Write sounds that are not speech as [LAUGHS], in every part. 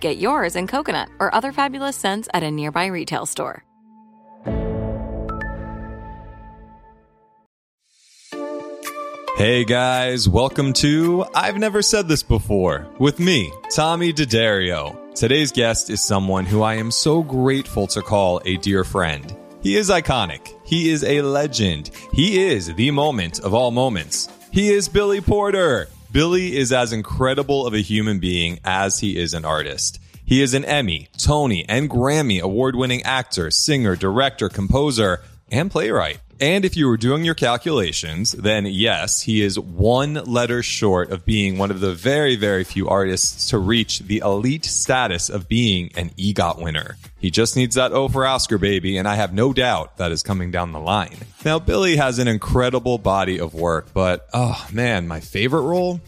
Get yours in coconut or other fabulous scents at a nearby retail store. Hey guys, welcome to I've Never Said This Before with me, Tommy D'Addario. Today's guest is someone who I am so grateful to call a dear friend. He is iconic. He is a legend. He is the moment of all moments. He is Billy Porter. Billy is as incredible of a human being as he is an artist. He is an Emmy, Tony, and Grammy award winning actor, singer, director, composer, and playwright. And if you were doing your calculations, then yes, he is one letter short of being one of the very, very few artists to reach the elite status of being an EGOT winner. He just needs that O for Oscar, baby, and I have no doubt that is coming down the line. Now, Billy has an incredible body of work, but oh man, my favorite role?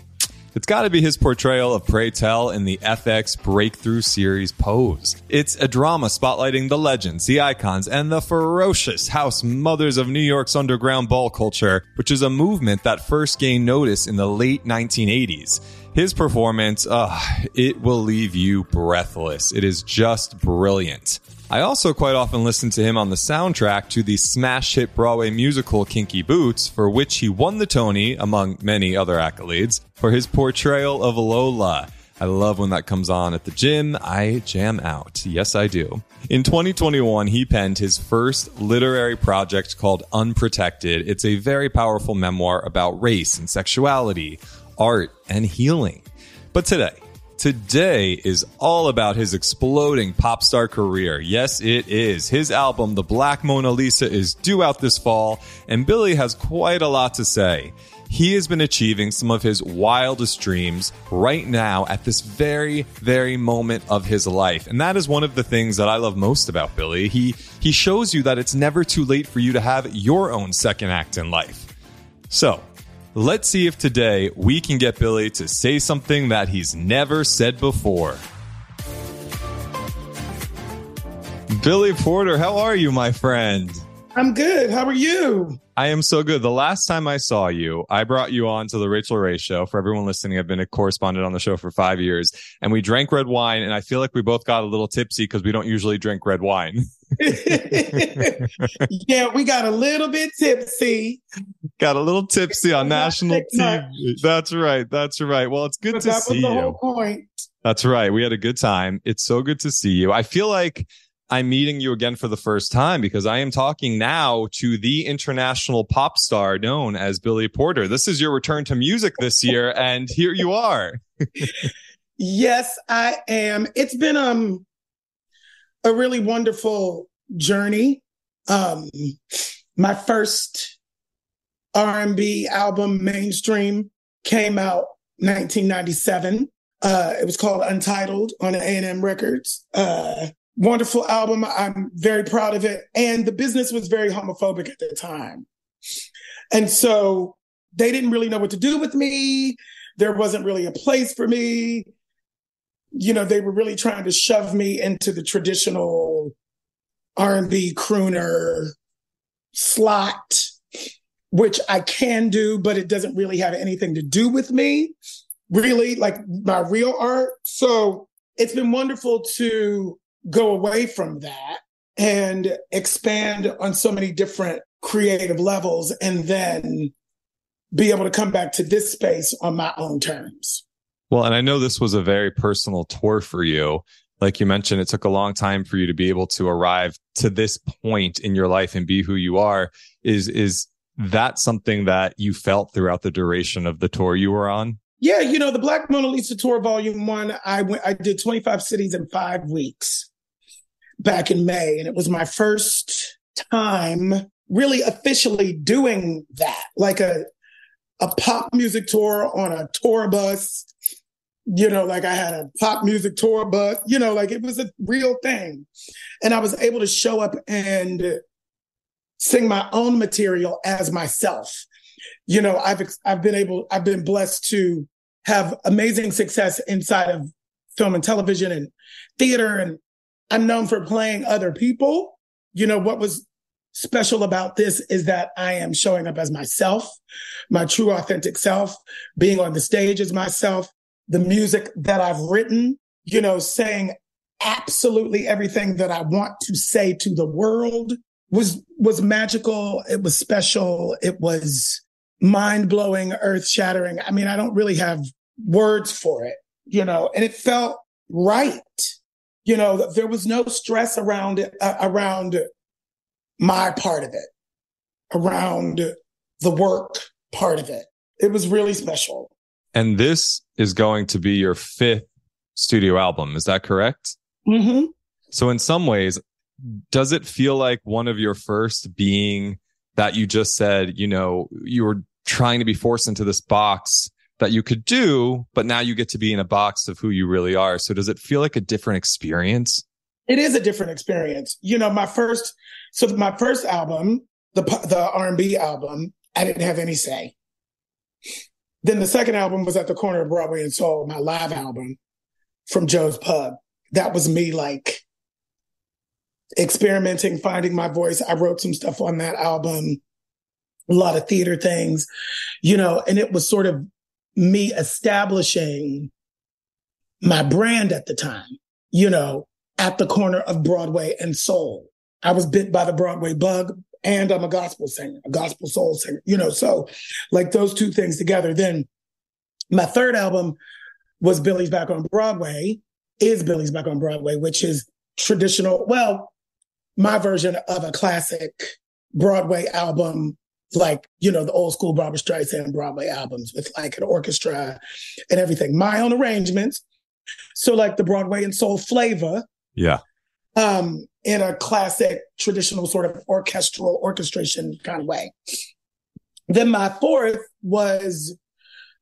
It's got to be his portrayal of Pray Tell in the FX Breakthrough series Pose. It's a drama spotlighting the legends, the icons, and the ferocious house mothers of New York's underground ball culture, which is a movement that first gained notice in the late 1980s. His performance, uh, it will leave you breathless. It is just brilliant. I also quite often listen to him on the soundtrack to the smash hit Broadway musical Kinky Boots, for which he won the Tony, among many other accolades, for his portrayal of Lola. I love when that comes on at the gym. I jam out. Yes, I do. In 2021, he penned his first literary project called Unprotected. It's a very powerful memoir about race and sexuality, art, and healing. But today, Today is all about his exploding pop star career. Yes, it is. His album, The Black Mona Lisa, is due out this fall, and Billy has quite a lot to say. He has been achieving some of his wildest dreams right now at this very, very moment of his life. And that is one of the things that I love most about Billy. He, he shows you that it's never too late for you to have your own second act in life. So, Let's see if today we can get Billy to say something that he's never said before. Billy Porter, how are you, my friend? I'm good. How are you? I am so good. The last time I saw you, I brought you on to the Rachael Ray show. For everyone listening, I've been a correspondent on the show for five years and we drank red wine and I feel like we both got a little tipsy because we don't usually drink red wine. [LAUGHS] [LAUGHS] yeah, we got a little bit tipsy. Got a little tipsy on national TV. That's right. That's right. Well, it's good but to that see was the you. whole point. That's right. We had a good time. It's so good to see you. I feel like I'm meeting you again for the first time because I am talking now to the international pop star known as Billy Porter. This is your return to music this year, and here you are. [LAUGHS] yes, I am. It's been um a really wonderful journey. Um my first R&B album mainstream came out 1997. Uh it was called Untitled on A&M Records. Uh wonderful album. I'm very proud of it. And the business was very homophobic at the time. And so they didn't really know what to do with me. There wasn't really a place for me. You know, they were really trying to shove me into the traditional R&B crooner slot, which I can do, but it doesn't really have anything to do with me, really, like my real art. So it's been wonderful to go away from that and expand on so many different creative levels and then be able to come back to this space on my own terms. Well, and I know this was a very personal tour for you. Like you mentioned, it took a long time for you to be able to arrive to this point in your life and be who you are. Is, is that something that you felt throughout the duration of the tour you were on? Yeah, you know, the Black Mona Lisa Tour Volume One, I went I did 25 cities in five weeks back in May. And it was my first time really officially doing that, like a a pop music tour on a tour bus. You know, like I had a pop music tour bus, you know, like it was a real thing. And I was able to show up and sing my own material as myself. You know, I've I've been able I've been blessed to have amazing success inside of film and television and theater and I'm known for playing other people. You know, what was special about this is that I am showing up as myself, my true authentic self, being on the stage as myself, the music that I've written, you know, saying absolutely everything that I want to say to the world was was magical, it was special, it was mind-blowing, earth-shattering. I mean, I don't really have words for it, you know, and it felt right. You know, there was no stress around it, uh, around my part of it, around the work part of it. It was really special. And this is going to be your fifth studio album. Is that correct? Mm-hmm. So, in some ways, does it feel like one of your first being that you just said, you know, you were trying to be forced into this box that you could do, but now you get to be in a box of who you really are. So, does it feel like a different experience? It is a different experience. You know, my first so my first album, the the R&B album, I didn't have any say. Then the second album was at the corner of Broadway and Soul, my live album from Joe's Pub. That was me like experimenting, finding my voice. I wrote some stuff on that album, a lot of theater things, you know, and it was sort of me establishing my brand at the time, you know, at the corner of Broadway and Soul. I was bit by the Broadway bug and I'm a gospel singer, a gospel soul singer, you know, so like those two things together. Then my third album was Billy's Back on Broadway, is Billy's Back on Broadway, which is traditional, well, my version of a classic Broadway album, like, you know, the old school Barbra Streisand Broadway albums with like an orchestra and everything. My own arrangements. So like the Broadway and soul flavor. Yeah. Um, in a classic traditional sort of orchestral orchestration kind of way. Then my fourth was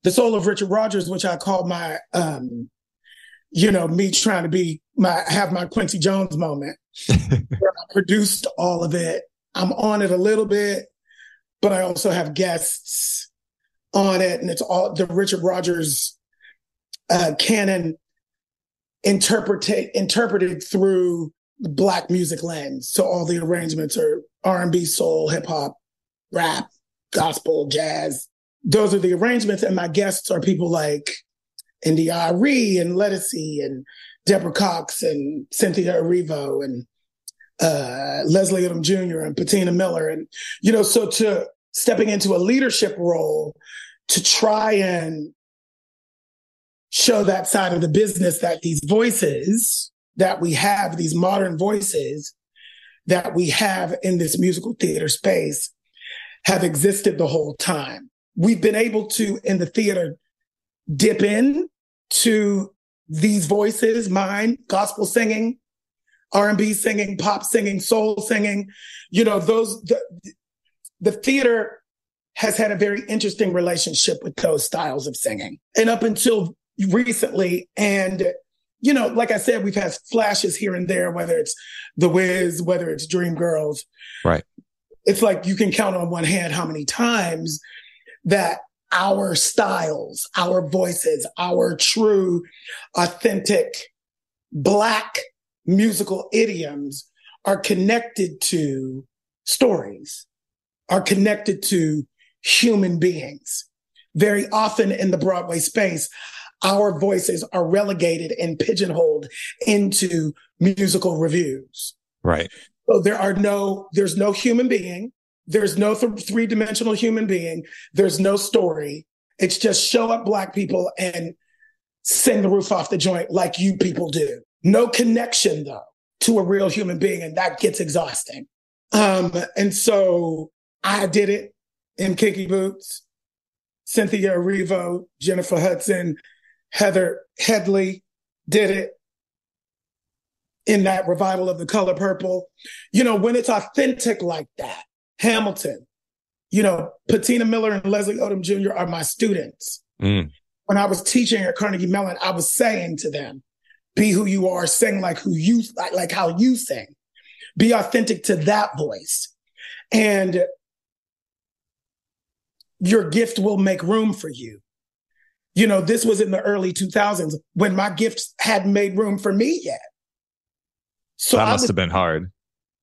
the soul of Richard Rodgers, which I called my, um, you know, me trying to be my have my Quincy Jones moment. [LAUGHS] where I produced all of it. I'm on it a little bit, but I also have guests on it, and it's all the Richard Rodgers uh, canon interpreted interpreted through black music lens. So all the arrangements are R&B, soul, hip hop, rap, gospel, jazz. Those are the arrangements. And my guests are people like India.Arie and Ledisi and Deborah Cox and Cynthia Erivo and uh, Leslie Odom Jr. and Patina Miller. And, you know, so to stepping into a leadership role to try and show that side of the business that these voices that we have, these modern voices that we have in this musical theater space have existed the whole time. We've been able to, in the theater, dip in to these voices, mine, gospel singing, R&B singing, pop singing, soul singing, you know, those, the, the theater has had a very interesting relationship with those styles of singing. And up until recently, and you know, like I said, we've had flashes here and there, whether it's The Wiz, whether it's Dreamgirls. Right. It's like you can count on one hand how many times that our styles, our voices, our true, authentic Black musical idioms are connected to stories, are connected to human beings. Very often in the Broadway space, our voices are relegated and pigeonholed into musical reviews. Right. So there are no, there's no human being. There's no th- three dimensional human being. There's no story. It's just show up black people and sing the roof off the joint like you people do. No connection though to a real human being. And that gets exhausting. Um, and so I did it in Kinky Boots, Cynthia Erivo, Jennifer Hudson, Heather Headley did it in that revival of the color purple. You know, when it's authentic like that, Hamilton, you know, Patina Miller and Leslie Odom Jr. are my students. Mm. When I was teaching at Carnegie Mellon, I was saying to them, be who you are, sing like who you like, like how you sing. Be authentic to that voice. And your gift will make room for you. You know, this was in the early 2000s when my gifts hadn't made room for me yet. So that must was, have been hard.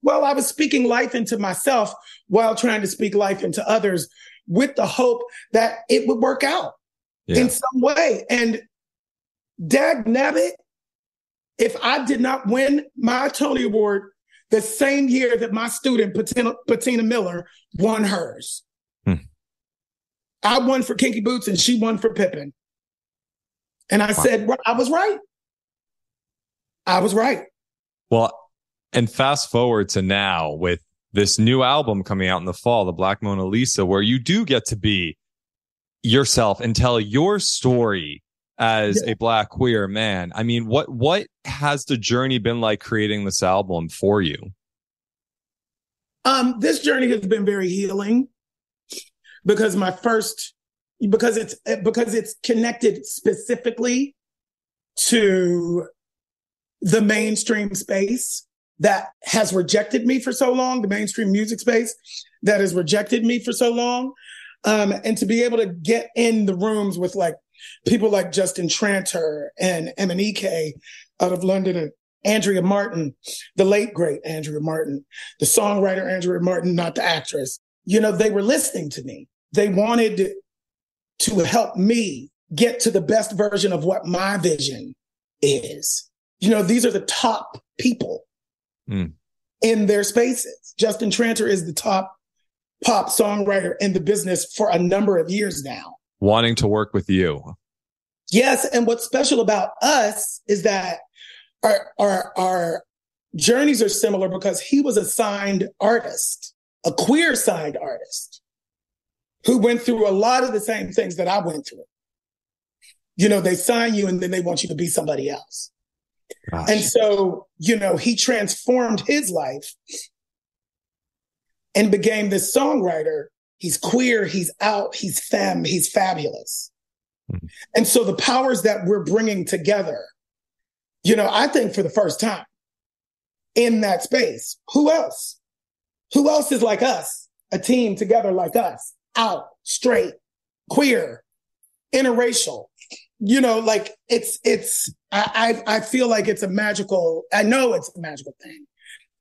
Well, I was speaking life into myself while trying to speak life into others with the hope that it would work out yeah. in some way. And dag nabbit, if I did not win my Tony Award the same year that my student Patina, Patina Miller won hers. I won for Kinky Boots and she won for Pippin. And I wow. said, I was right. I was right. Well, and fast forward to now with this new album coming out in the fall, The Black Mona Lisa, where you do get to be yourself and tell your story as yeah. a black queer man. I mean, what what has the journey been like creating this album for you? Um, this journey has been very healing because my first because it's because it's connected specifically to the mainstream space that has rejected me for so long, the mainstream music space that has rejected me for so long. Um, and to be able to get in the rooms with like people like Justin Tranter and MNEK out of London and Andrea Martin, the late great Andrea Martin, the songwriter Andrea Martin, not the actress. You know, they were listening to me. They wanted to help me get to the best version of what my vision is. You know, these are the top people mm. in their spaces. Justin Tranter is the top pop songwriter in the business for a number of years now. Wanting to work with you. Yes. And what's special about us is that our, our, our journeys are similar because he was a signed artist, a queer signed artist who went through a lot of the same things that I went through. You know, they sign you and then they want you to be somebody else. Gosh. And so, you know, he transformed his life and became this songwriter. He's queer, he's out, he's femme, he's fabulous. Mm-hmm. And so the powers that we're bringing together, you know, I think for the first time in that space, who else? Who else is like us? A team together like us, out, straight, queer, interracial, you know, like it's it's I I feel like it's a magical. I know it's a magical thing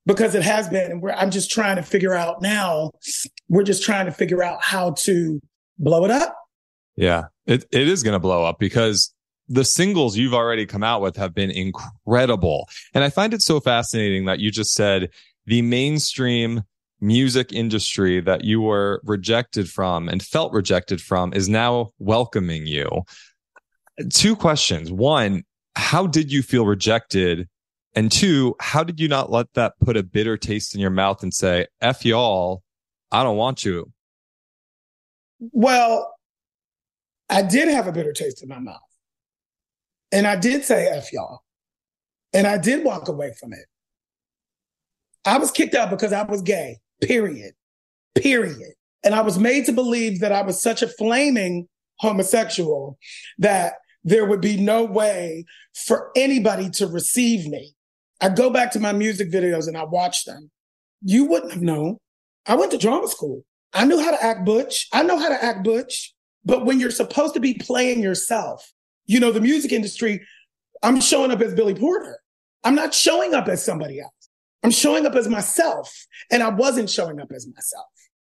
because it has been, and I'm just trying to figure out now. We're just trying to figure out how to blow it up. Yeah, it it is going to blow up because the singles you've already come out with have been incredible, and I find it so fascinating that you just said the mainstream music industry that you were rejected from and felt rejected from is now welcoming you two questions. One, how did you feel rejected? And two, how did you not let that put a bitter taste in your mouth and say, F y'all, I don't want you? Well, I did have a bitter taste in my mouth. And I did say F y'all. And I did walk away from it. I was kicked out because I was gay, period. Period. And I was made to believe that I was such a flaming homosexual that there would be no way for anybody to receive me. I go back to my music videos and I watch them. You wouldn't have known. I went to drama school. I knew how to act butch. I know how to act butch. But when you're supposed to be playing yourself, you know, the music industry, I'm showing up as Billy Porter. I'm not showing up as somebody else. I'm showing up as myself. And I wasn't showing up as myself.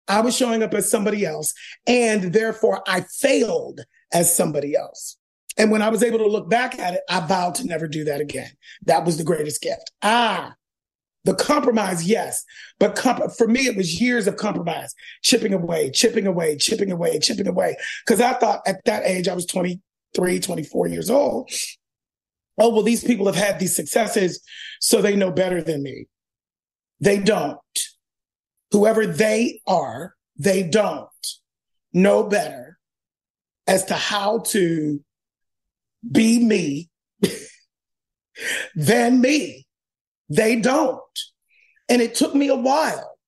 I was showing up as somebody else. And therefore I failed as somebody else. And when I was able to look back at it, I vowed to never do that again. That was the greatest gift. Ah, the compromise, yes. But comp- for me, it was years of compromise, chipping away, chipping away, chipping away, chipping away. Because I thought at that age, I was 23, 24 years old. Oh, well, these people have had these successes, so they know better than me. They don't. Whoever they are, they don't know better as to how to be me [LAUGHS] than me. They don't. And it took me a while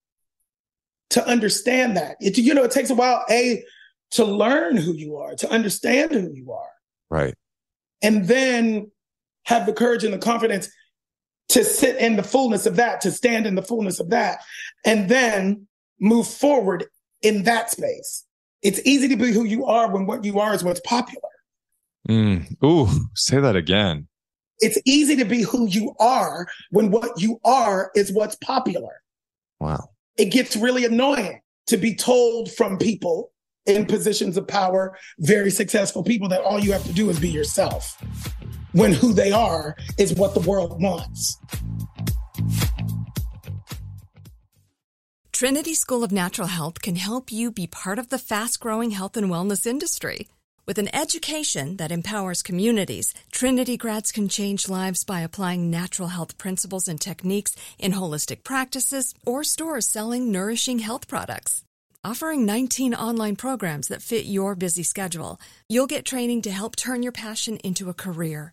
to understand that. It, you know, it takes a while, A, to learn who you are, to understand who you are. Right. And then have the courage and the confidence to sit in the fullness of that, to stand in the fullness of that, and then move forward in that space. It's easy to be who you are when what you are is what's popular. Mm. Ooh, say that again. It's easy to be who you are when what you are is what's popular. Wow. It gets really annoying to be told from people in positions of power, very successful people, that all you have to do is be yourself when who they are is what the world wants. Trinity School of Natural Health can help you be part of the fast growing health and wellness industry. With an education that empowers communities, Trinity grads can change lives by applying natural health principles and techniques in holistic practices or stores selling nourishing health products. Offering 19 online programs that fit your busy schedule, you'll get training to help turn your passion into a career.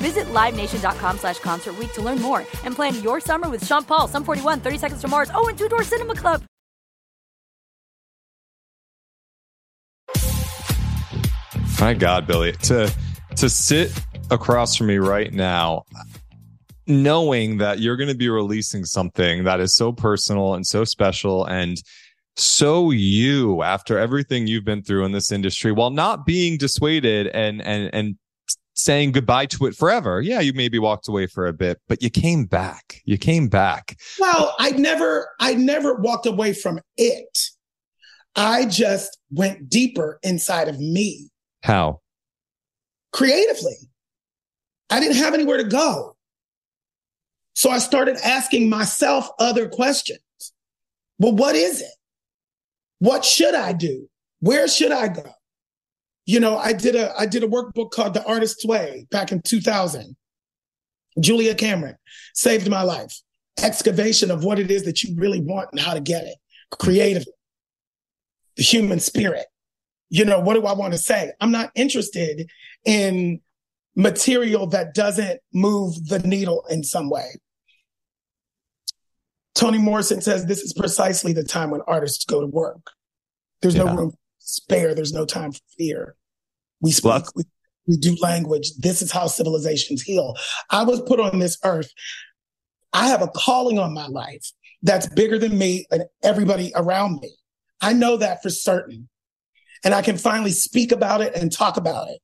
Visit LiveNation.com slash Concert to learn more and plan your summer with Sean Paul, Sum 41, 30 Seconds to Mars, oh, and Two Door Cinema Club. My God, Billy, to to sit across from me right now, knowing that you're going to be releasing something that is so personal and so special and so you after everything you've been through in this industry while not being dissuaded and and and saying goodbye to it forever. Yeah, you maybe walked away for a bit, but you came back. You came back. Well, I never I never walked away from it. I just went deeper inside of me. How? Creatively. I didn't have anywhere to go. So I started asking myself other questions. Well, what is it? What should I do? Where should I go? You know, I did a I did a workbook called The Artist's Way back in 2000. Julia Cameron saved my life. Excavation of what it is that you really want and how to get it creatively. The human spirit. You know, what do I want to say? I'm not interested in material that doesn't move the needle in some way. Toni Morrison says this is precisely the time when artists go to work. There's yeah. no room spare. There's no time for fear. We speak, we, we do language. This is how civilizations heal. I was put on this earth. I have a calling on my life that's bigger than me and everybody around me. I know that for certain. And I can finally speak about it and talk about it.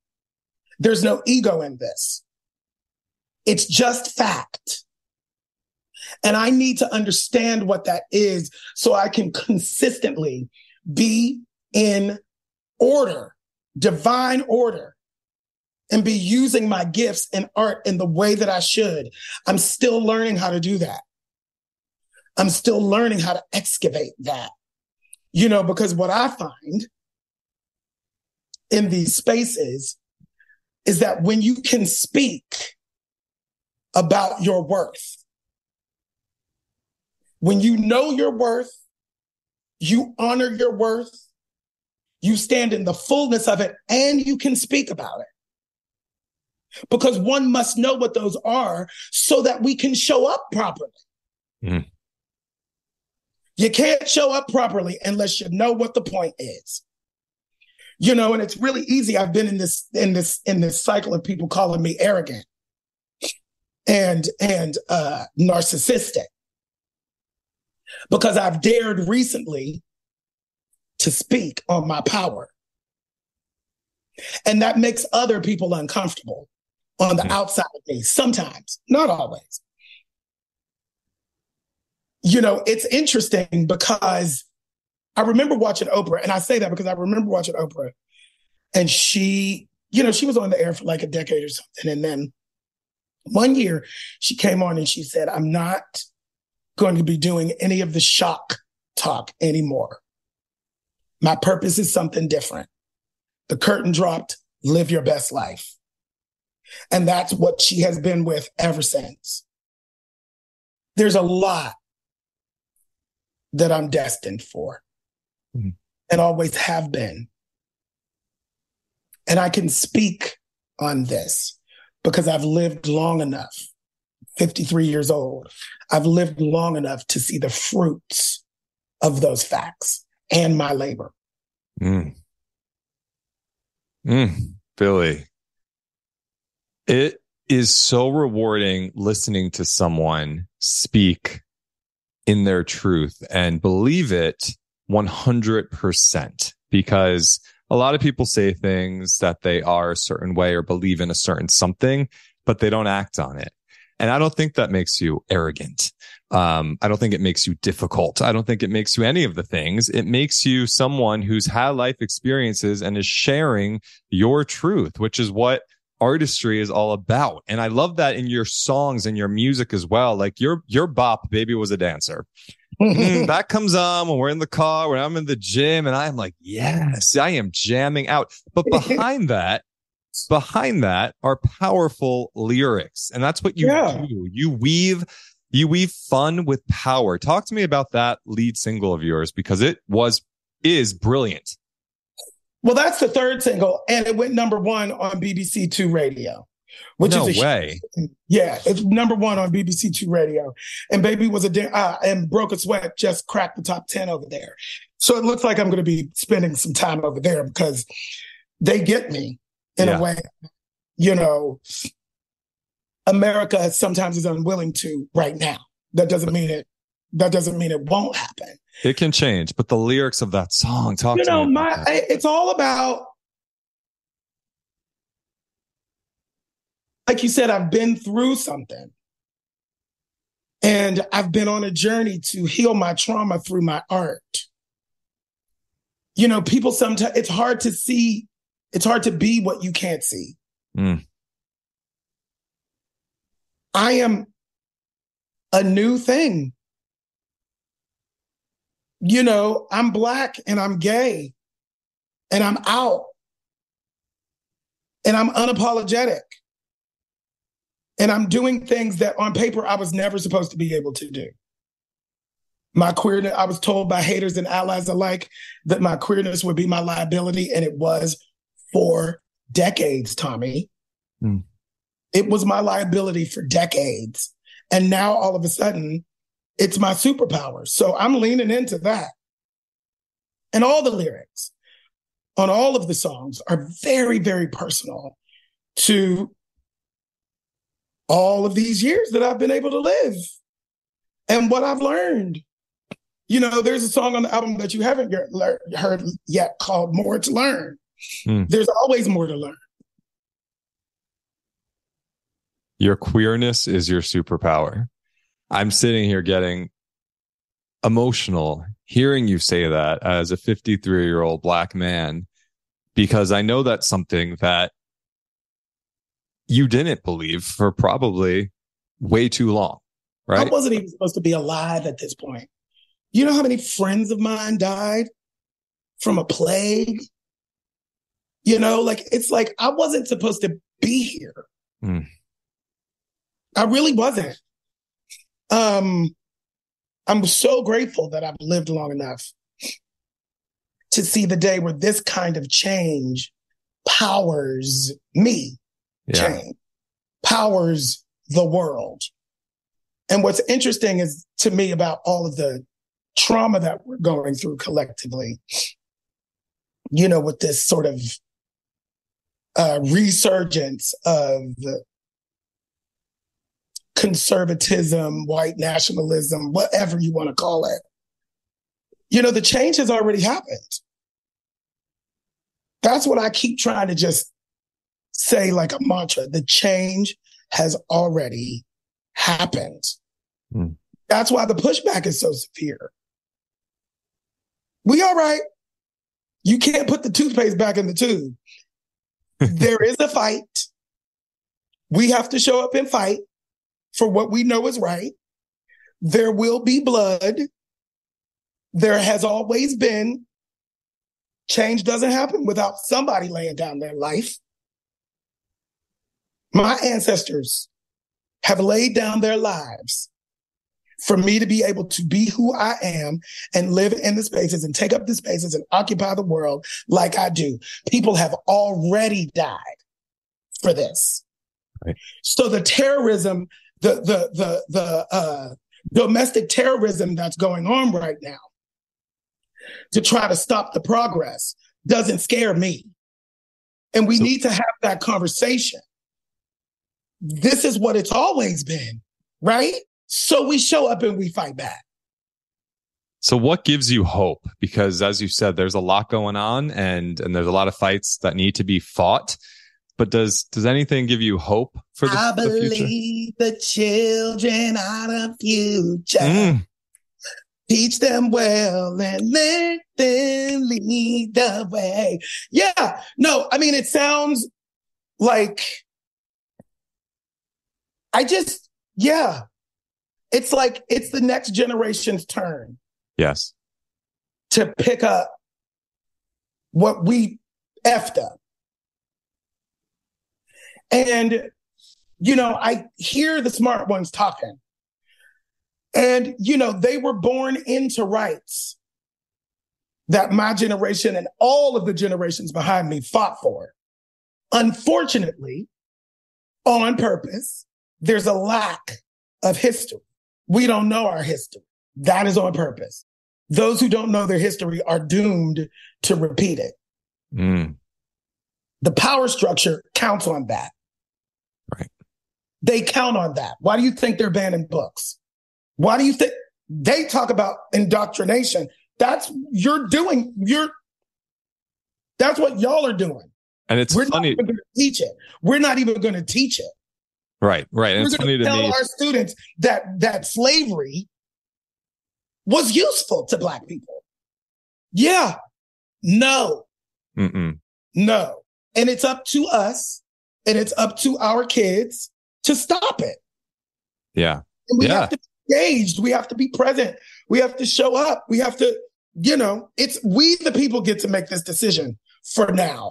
There's no ego in this. It's just fact. And I need to understand what that is so I can consistently be in order, divine order, and be using my gifts and art in the way that I should. I'm still learning how to do that. I'm still learning how to excavate that. You know, because what I find in these spaces is that when you can speak about your worth, when you know your worth, you honor your worth, you stand in the fullness of it, and you can speak about it. Because one must know what those are so that we can show up properly. Mm. You can't show up properly unless you know what the point is. You know, and it's really easy. I've been in this in this in this cycle of people calling me arrogant and and uh narcissistic because I've dared recently to speak on my power. And that makes other people uncomfortable on the mm-hmm. outside of me sometimes, not always you know, it's interesting because I remember watching Oprah, and I say that because I remember watching Oprah, and she, you know, she was on the air for like a decade or something. And then one year she came on and she said, I'm not going to be doing any of the shock talk anymore. My purpose is something different. The curtain dropped, live your best life. And that's what she has been with ever since. There's a lot that I'm destined for mm-hmm. and always have been. And I can speak on this because I've lived long enough, 53 years old. I've lived long enough to see the fruits of those facts and my labor. Mm. Mm, Billy, it is so rewarding listening to someone speak in their truth and believe it 100% because a lot of people say things that they are a certain way or believe in a certain something, but they don't act on it. And I don't think that makes you arrogant. Um, I don't think it makes you difficult. I don't think it makes you any of the things. It makes you someone who's had life experiences and is sharing your truth, which is what artistry is all about. And I love that in your songs and your music as well. Like your your bop, baby was a dancer. mm, [LAUGHS] that comes on when we're in the car, when I'm in the gym, and I'm like, yes, I am jamming out. But [LAUGHS] behind that, behind that are powerful lyrics. And that's what you yeah. do. You weave you weave fun with power. Talk to me about that lead single of yours because it was is brilliant. Well, that's the third single, and it went number one on BBC Two Radio. Which no is a way. Yeah, it's number one on BBC Two Radio, and "Baby" was a uh, and "Broken Sweat" just cracked the top ten over there. So it looks like I'm going to be spending some time over there because they get me in yeah. a way. You know, America sometimes is unwilling to right now. That doesn't mean it. That doesn't mean it won't happen. It can change, but the lyrics of that song talk. You know, my that. it's all about. Like you said, I've been through something. And I've been on a journey to heal my trauma through my art. You know, people sometimes, it's hard to see, it's hard to be what you can't see. Mm. I am a new thing you know, I'm black and I'm gay and I'm out and I'm unapologetic and I'm doing things that on paper I was never supposed to be able to do. My queerness, I was told by haters and allies alike that my queerness would be my liability, and it was for decades, Tommy. Mm. It was my liability for decades. And now all of a sudden, it's my superpower. So I'm leaning into that. And all the lyrics on all of the songs are very, very personal to all of these years that I've been able to live and what I've learned. You know, there's a song on the album that you haven't heard yet called More to Learn. Hmm. There's always more to learn. Your queerness is your superpower. I'm sitting here getting emotional hearing you say that as a 53 year old black man, because I know that's something that you didn't believe for probably way too long, right? I wasn't even supposed to be alive at this point. You know how many friends of mine died from a plague? You know, like it's like I wasn't supposed to be here. Mm. I really wasn't. Um, I'm so grateful that I've lived long enough to see the day where this kind of change powers me yeah. change, powers the world. And what's interesting is to me about all of the trauma that we're going through collectively, you know, with this sort of uh, resurgence of conservatism, white nationalism, whatever you want to call it. You know, the change has already happened. That's what I keep trying to just say like a mantra. The change has already happened. Mm. That's why the pushback is so severe. We all right. You can't put the toothpaste back in the tube. There is a fight. We have to show up and fight for what we know is right. There will be blood. There has always been. Change doesn't happen without somebody laying down their life. My ancestors have laid down their lives for me to be able to be who I am and live in the spaces and take up the spaces and occupy the world like I do. People have already died for this. Right. So the terrorism the the the the uh, domestic terrorism that's going on right now to try to stop the progress doesn't scare me. And we so, need to have that conversation. This is what it's always been, right? So we show up and we fight back. So what gives you hope? Because as you said, there's a lot going on and, and there's a lot of fights that need to be fought. But does does anything give you hope for the, I the believe the children are the future. Mm. Teach them well and let them lead the way. Yeah. No, I mean, it sounds like I just, yeah. It's like it's the next generation's turn. Yes. To pick up what we effed up. And, you know, I hear the smart ones talking. And, you know, they were born into rights that my generation and all of the generations behind me fought for. Unfortunately, on purpose, there's a lack of history. We don't know our history. That is on purpose. Those who don't know their history are doomed to repeat it. Mm. The power structure counts on that. Right. They count on that. Why do you think they're banning books? Why do you think they talk about indoctrination? That's you're doing. You're that's what y'all are doing. And it's We're funny. not even going to teach it. We're not even going to teach it. Right, right. And We're to tell me. our students that that slavery was useful to black people. Yeah. No. Mm-mm. No. And it's up to us and it's up to our kids to stop it. Yeah. And we yeah. have to be engaged. We have to be present. We have to show up. We have to, you know, it's we the people get to make this decision for now.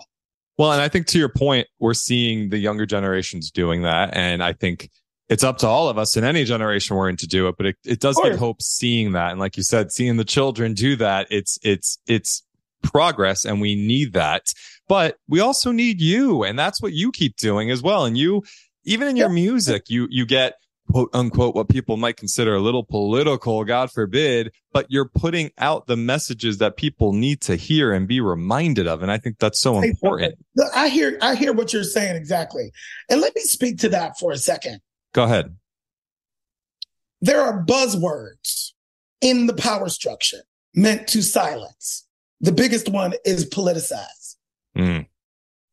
Well, and I think to your point, we're seeing the younger generations doing that. And I think it's up to all of us in any generation we're in to do it, but it, it does give hope seeing that. And like you said, seeing the children do that, it's, it's, it's progress and we need that. But we also need you. And that's what you keep doing as well. And you, even in your music, you, you get quote unquote what people might consider a little political, God forbid, but you're putting out the messages that people need to hear and be reminded of. And I think that's so important. I hear, I hear what you're saying exactly. And let me speak to that for a second. Go ahead. There are buzzwords in the power structure meant to silence. The biggest one is politicize. Mm.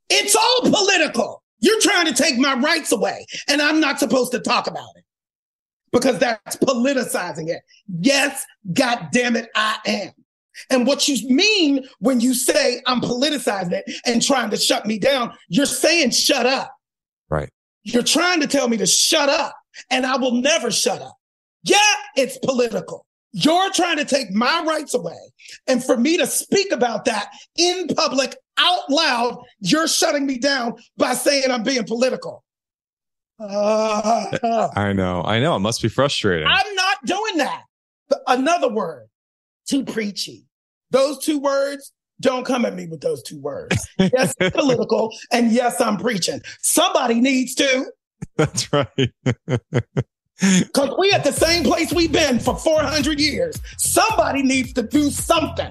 It's all political. You're trying to take my rights away, and I'm not supposed to talk about it because that's politicizing it. Yes, God damn it, I am. And what you mean when you say I'm politicizing it and trying to shut me down, you're saying shut up. Right. You're trying to tell me to shut up, and I will never shut up. Yeah, it's political. You're trying to take my rights away. And for me to speak about that in public out loud, you're shutting me down by saying I'm being political. Uh, [LAUGHS] I know. I know. It must be frustrating. I'm not doing that. Another word, too preachy. Those two words, don't come at me with those two words. [LAUGHS] Yes, political, and yes, I'm preaching. Somebody needs to. [LAUGHS] That's right. Because we at the same place we've been for 400 years. Somebody needs to do something.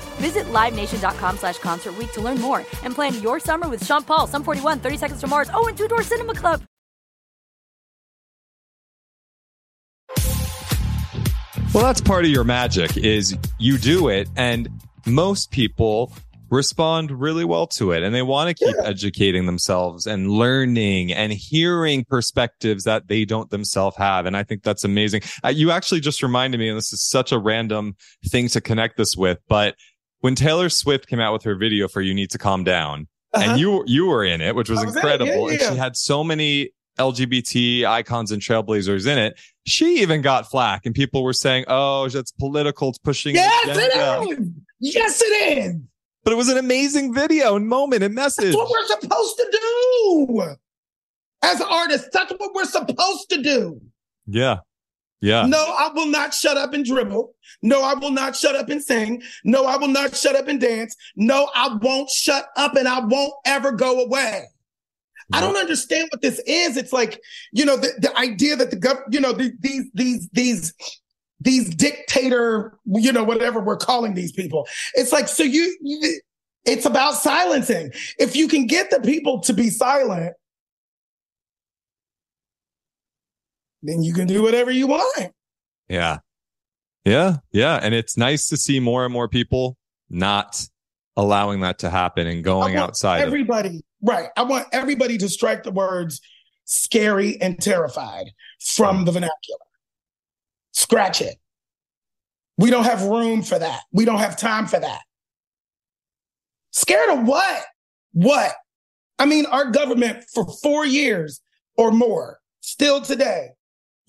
Visit LiveNation.com slash Concert Week to learn more and plan your summer with Sean Paul, Sum 41, 30 Seconds to Mars, oh, and Two Door Cinema Club. Well, that's part of your magic is you do it and most people respond really well to it and they want to keep yeah. educating themselves and learning and hearing perspectives that they don't themselves have. And I think that's amazing. Uh, you actually just reminded me, and this is such a random thing to connect this with, but when Taylor Swift came out with her video for You Need to Calm Down, uh-huh. and you you were in it, which was, was incredible. Yeah, yeah. And she had so many LGBT icons and trailblazers in it. She even got flack, and people were saying, "Oh, that's political. It's pushing." Yes, it is. Yes, it is. But it was an amazing video and moment and message. That's what we're supposed to do as artists. That's what we're supposed to do. Yeah. Yeah. No, I will not shut up and dribble. No, I will not shut up and sing. No, I will not shut up and dance. No, I won't shut up and I won't ever go away. I don't understand what this is. It's like, you know, the, the idea that the government, you know, the, these, these, these, these dictator, you know, whatever we're calling these people. It's like, so you, you it's about silencing. If you can get the people to be silent, then you can do whatever you want. Yeah. Yeah. Yeah. And it's nice to see more and more people not allowing that to happen and going outside. Everybody, of- right. I want everybody to strike the words scary and terrified from the vernacular. Scratch it. We don't have room for that. We don't have time for that. Scared of what? What? I mean, our government for four years or more, still today,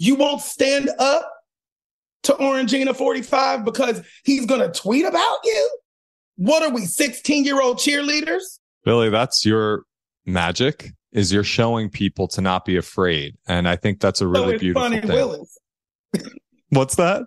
you won't stand up to Orangina 45 because he's going to tweet about you? What are we, 16 year old cheerleaders? Billy, that's your magic is you're showing people to not be afraid. And I think that's a really so beautiful thing. Willis. [LAUGHS] What's that?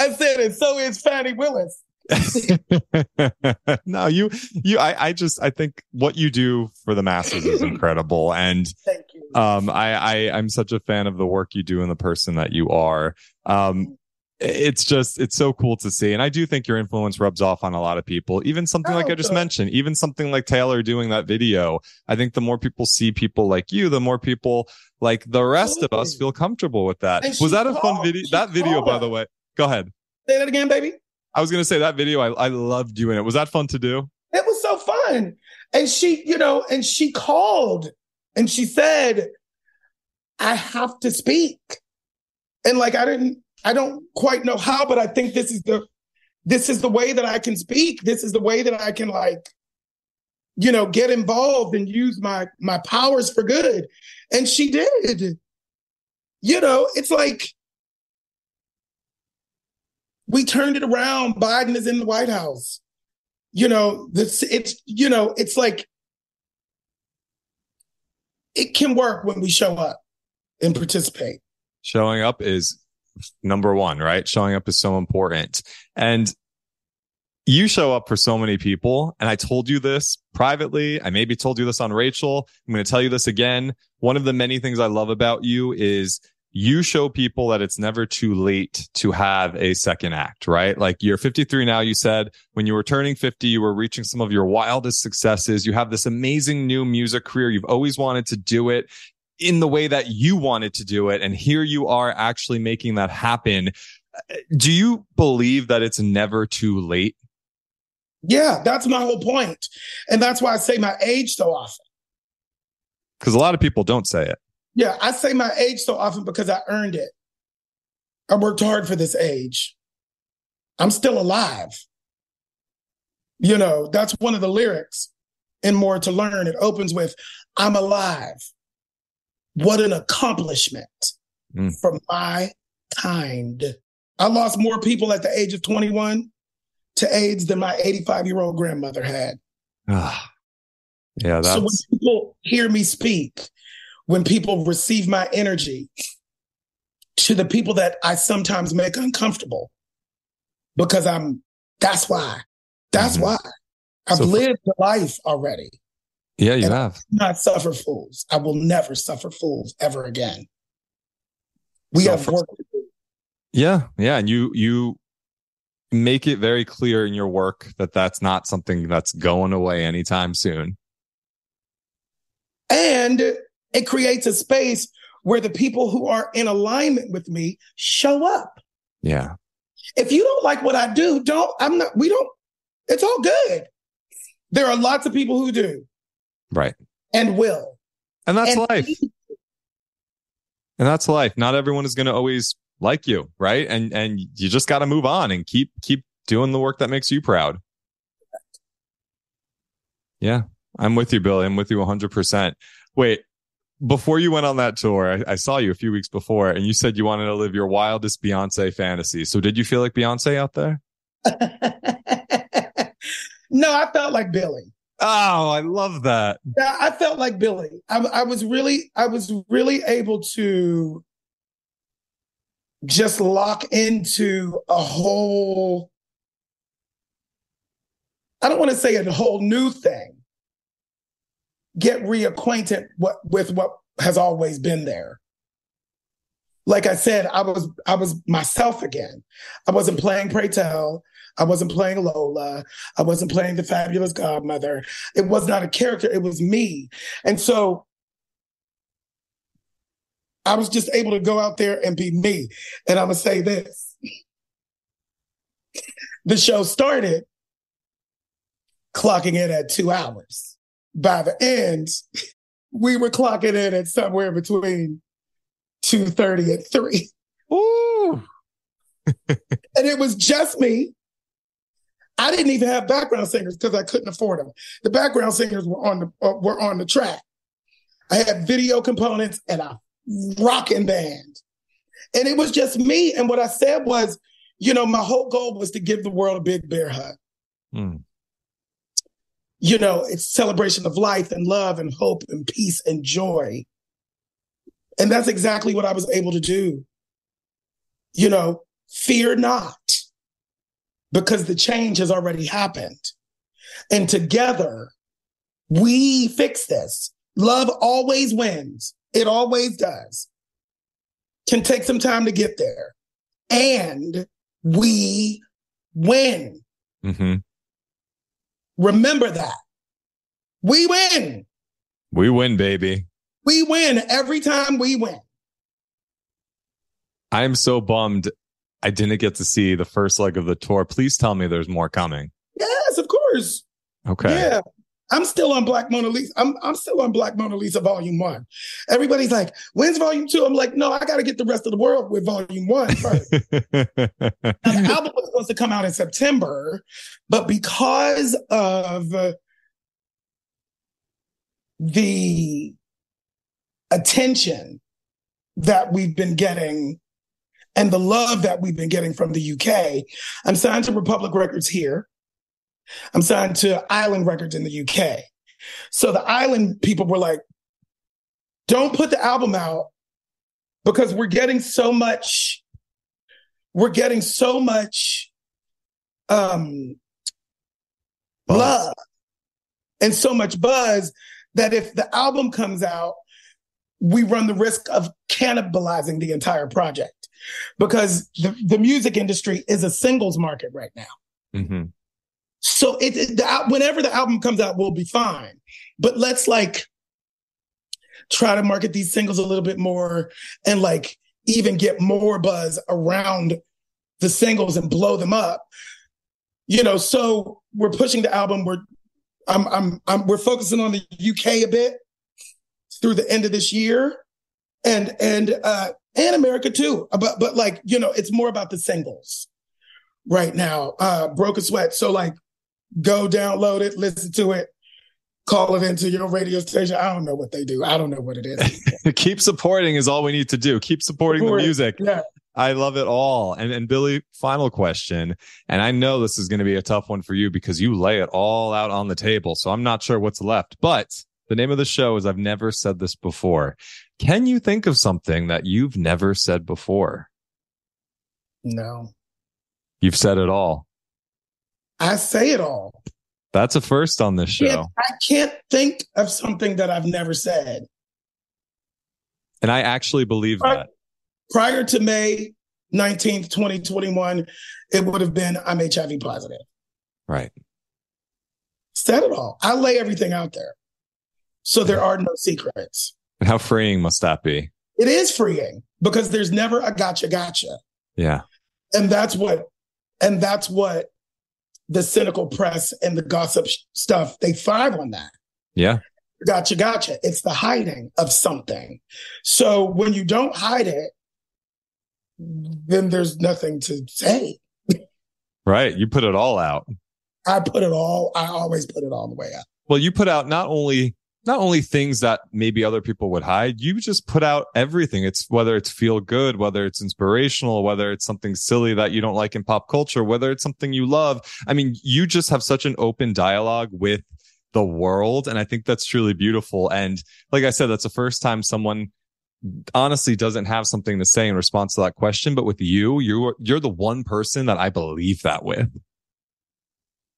I said it. So is Fani Willis. [LAUGHS] no, you, you, I, I just, I think what you do for the masses is incredible. And, [LAUGHS] thank you. Um, I, I, I'm such a fan of the work you do and the person that you are. Um, it's just it's so cool to see and i do think your influence rubs off on a lot of people even something oh, like i just mentioned even something like taylor doing that video i think the more people see people like you the more people like the rest of us feel comfortable with that was that a fun video that video by the way go ahead say that again baby I was going to say that video. I, I loved doing it. Was that fun to do? It was so fun. And she, you know, and she called and she said, I have to speak. And like I didn't, I don't quite know how, but I think this is the this is the way that I can speak. This is the way that I can like, you know, get involved and use my my powers for good. And she did. You know, it's like we turned it around. Biden is in the White House. You know, this it's you know, it's like it can work when we show up and participate. Showing up is number one, right? Showing up is so important. And you show up for so many people. And I told you this privately. I maybe told you this on Rachel. I'm going to tell you this again. One of the many things I love about you is you show people that it's never too late to have a second act, right? Like you're 53 now. You said when you were turning 50, you were reaching some of your wildest successes. You have this amazing new music career. You've always wanted to do it in the way that you wanted to do it. And here you are actually making that happen. Do you believe that it's never too late? Yeah, that's my whole point. And that's why I say my age so often. Because a lot of people don't say it. Yeah, I say my age so often because I earned it. I worked hard for this age. I'm still alive. You know, that's one of the lyrics in More to Learn. It opens with, I'm alive. What an accomplishment mm. for my kind. I lost more people at the age of 21 to AIDS than my 85 year old grandmother had. Ah, yeah. That's... So when people hear me speak, when people receive my energy, to the people that I sometimes make uncomfortable, because I'm, that's why. That's mm-hmm. why. I've so lived for... life already. Yeah, you have. not suffer fools. I will never suffer fools ever again. We so have for, work to do. Yeah, yeah, and you you make it very clear in your work that that's not something that's going away anytime soon. And it creates a space where the people who are in alignment with me show up. Yeah. If you don't like what I do, don't, I'm not, we don't, it's all good. There are lots of people who do. Right. And will. And that's and life. And that's life. Not everyone is going to always like you, right? And and you just got to move on and keep keep doing the work that makes you proud. Yeah, I'm with you, Billy. I'm with you 100%. Wait, before you went on that tour, I, I, saw you a few weeks before and you said you wanted to live your wildest Beyonce fantasy. So did you feel like Beyonce out there? [LAUGHS] no, I felt like Billy. Oh, I love that. Yeah, I felt like Billy. I, I was really, I was really able to just lock into a whole, I don't want to say a whole new thing, get reacquainted what, with what has always been there. Like I said, I was I was myself again. I wasn't playing Pray Tell. I wasn't playing Lola. I wasn't playing the fabulous godmother. It was not a character, it was me. And so I was just able to go out there and be me. And I'm going to say this the show started clocking in at two hours. By the end, we were clocking in at somewhere between 2.30 and 3. Ooh. [LAUGHS] and it was just me I didn't even have background singers because I couldn't afford them. The background singers were on the uh, were on the track. I had video components and a rocking band, and it was just me. And what I said was, you know, my whole goal was to give the world a big bear hug. Mm. You know, it's celebration of life and love and hope and peace and joy. And that's exactly what I was able to do. You know, fear not because the change has already happened. And together, we fix this. Love always wins. It always does. Can take some time to get there. And we win. Mm-hmm. Remember that. We win. We win, baby. We win every time we win. I'm so bummed I didn't get to see the first leg of the tour. Please tell me there's more coming. Yes, of course. Okay. Yeah. I'm still on Black Mona Lisa. I'm I'm still on Black Mona Lisa Volume One. Everybody's like, when's Volume Two? I'm like, no, I got to get the rest of the world with Volume One first. [LAUGHS] the album was supposed to come out in September, but because of the attention that we've been getting and the love that we've been getting from the UK, I'm signed to Republic Records here. I'm signed to Island Records in the UK. So the Island people were like, don't put the album out because we're getting so much, we're getting so much um buzz. love and so much buzz that if the album comes out, we run the risk of cannibalizing the entire project because the, the music industry is a singles market right now. Mm-hmm. So it, it the, whenever the album comes out, we'll be fine. But let's like try to market these singles a little bit more and like even get more buzz around the singles and blow them up. You know, so we're pushing the album. We're I'm I'm, I'm we're focusing on the UK a bit through the end of this year, and and uh and America too. But but like you know, it's more about the singles right now. Uh Broken Sweat. So like go download it, listen to it, call it into your radio station. I don't know what they do. I don't know what it is. [LAUGHS] Keep supporting is all we need to do. Keep supporting Support. the music. Yeah. I love it all. And and Billy, final question. And I know this is going to be a tough one for you because you lay it all out on the table. So I'm not sure what's left. But the name of the show is I've never said this before. Can you think of something that you've never said before? No. You've said it all. I say it all. That's a first on this show. I can't think of something that I've never said. And I actually believe prior, that. Prior to May 19th, 2021, it would have been I'm HIV positive. Right. Said it all. I lay everything out there. So there are no secrets. How freeing must that be? It is freeing because there's never a gotcha, gotcha. Yeah. And that's what, and that's what the cynical press and the gossip stuff, they thrive on that. Yeah. Gotcha, gotcha. It's the hiding of something. So when you don't hide it, then there's nothing to say. [LAUGHS] Right. You put it all out. I put it all, I always put it all the way out. Well, you put out not only not only things that maybe other people would hide, you just put out everything. It's whether it's feel good, whether it's inspirational, whether it's something silly that you don't like in pop culture, whether it's something you love. I mean, you just have such an open dialogue with the world. And I think that's truly beautiful. And like I said, that's the first time someone honestly doesn't have something to say in response to that question. But with you, you're, you're the one person that I believe that with.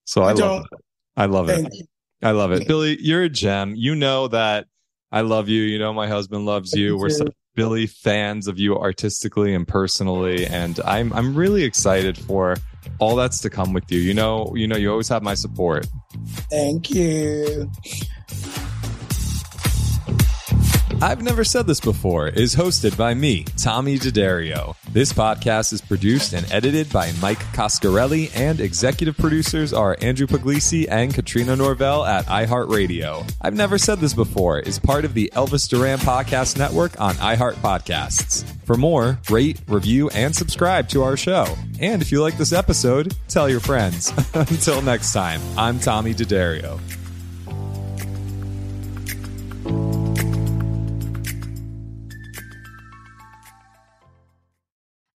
So I, I love it. I love it. You. I love it. Billy, you're a gem. You know that I love you. You know, my husband loves you. We're such Billy fans of you artistically and personally. And I'm, I'm really excited for all that's to come with you. You know, you know, you always have my support. Thank you. I've Never Said This Before is hosted by me, Tommy D'Addario. This podcast is produced and edited by Mike Coscarelli, and executive producers are Andrew Puglisi and Katrina Norvell at iHeartRadio. I've Never Said This Before is part of the Elvis Duran Podcast Network on iHeart Podcasts. For more, rate, review, and subscribe to our show. And if you like this episode, tell your friends. [LAUGHS] Until next time, I'm Tommy D'Addario.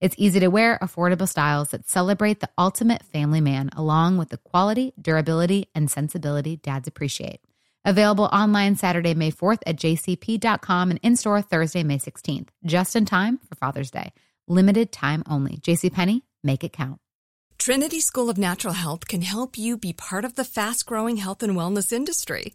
It's easy to wear, affordable styles that celebrate the ultimate family man, along with the quality, durability, and sensibility dads appreciate. Available online Saturday, May 4th at jcp.com and in store Thursday, May 16th, just in time for Father's Day. Limited time only. JCPenney, make it count. Trinity School of Natural Health can help you be part of the fast growing health and wellness industry.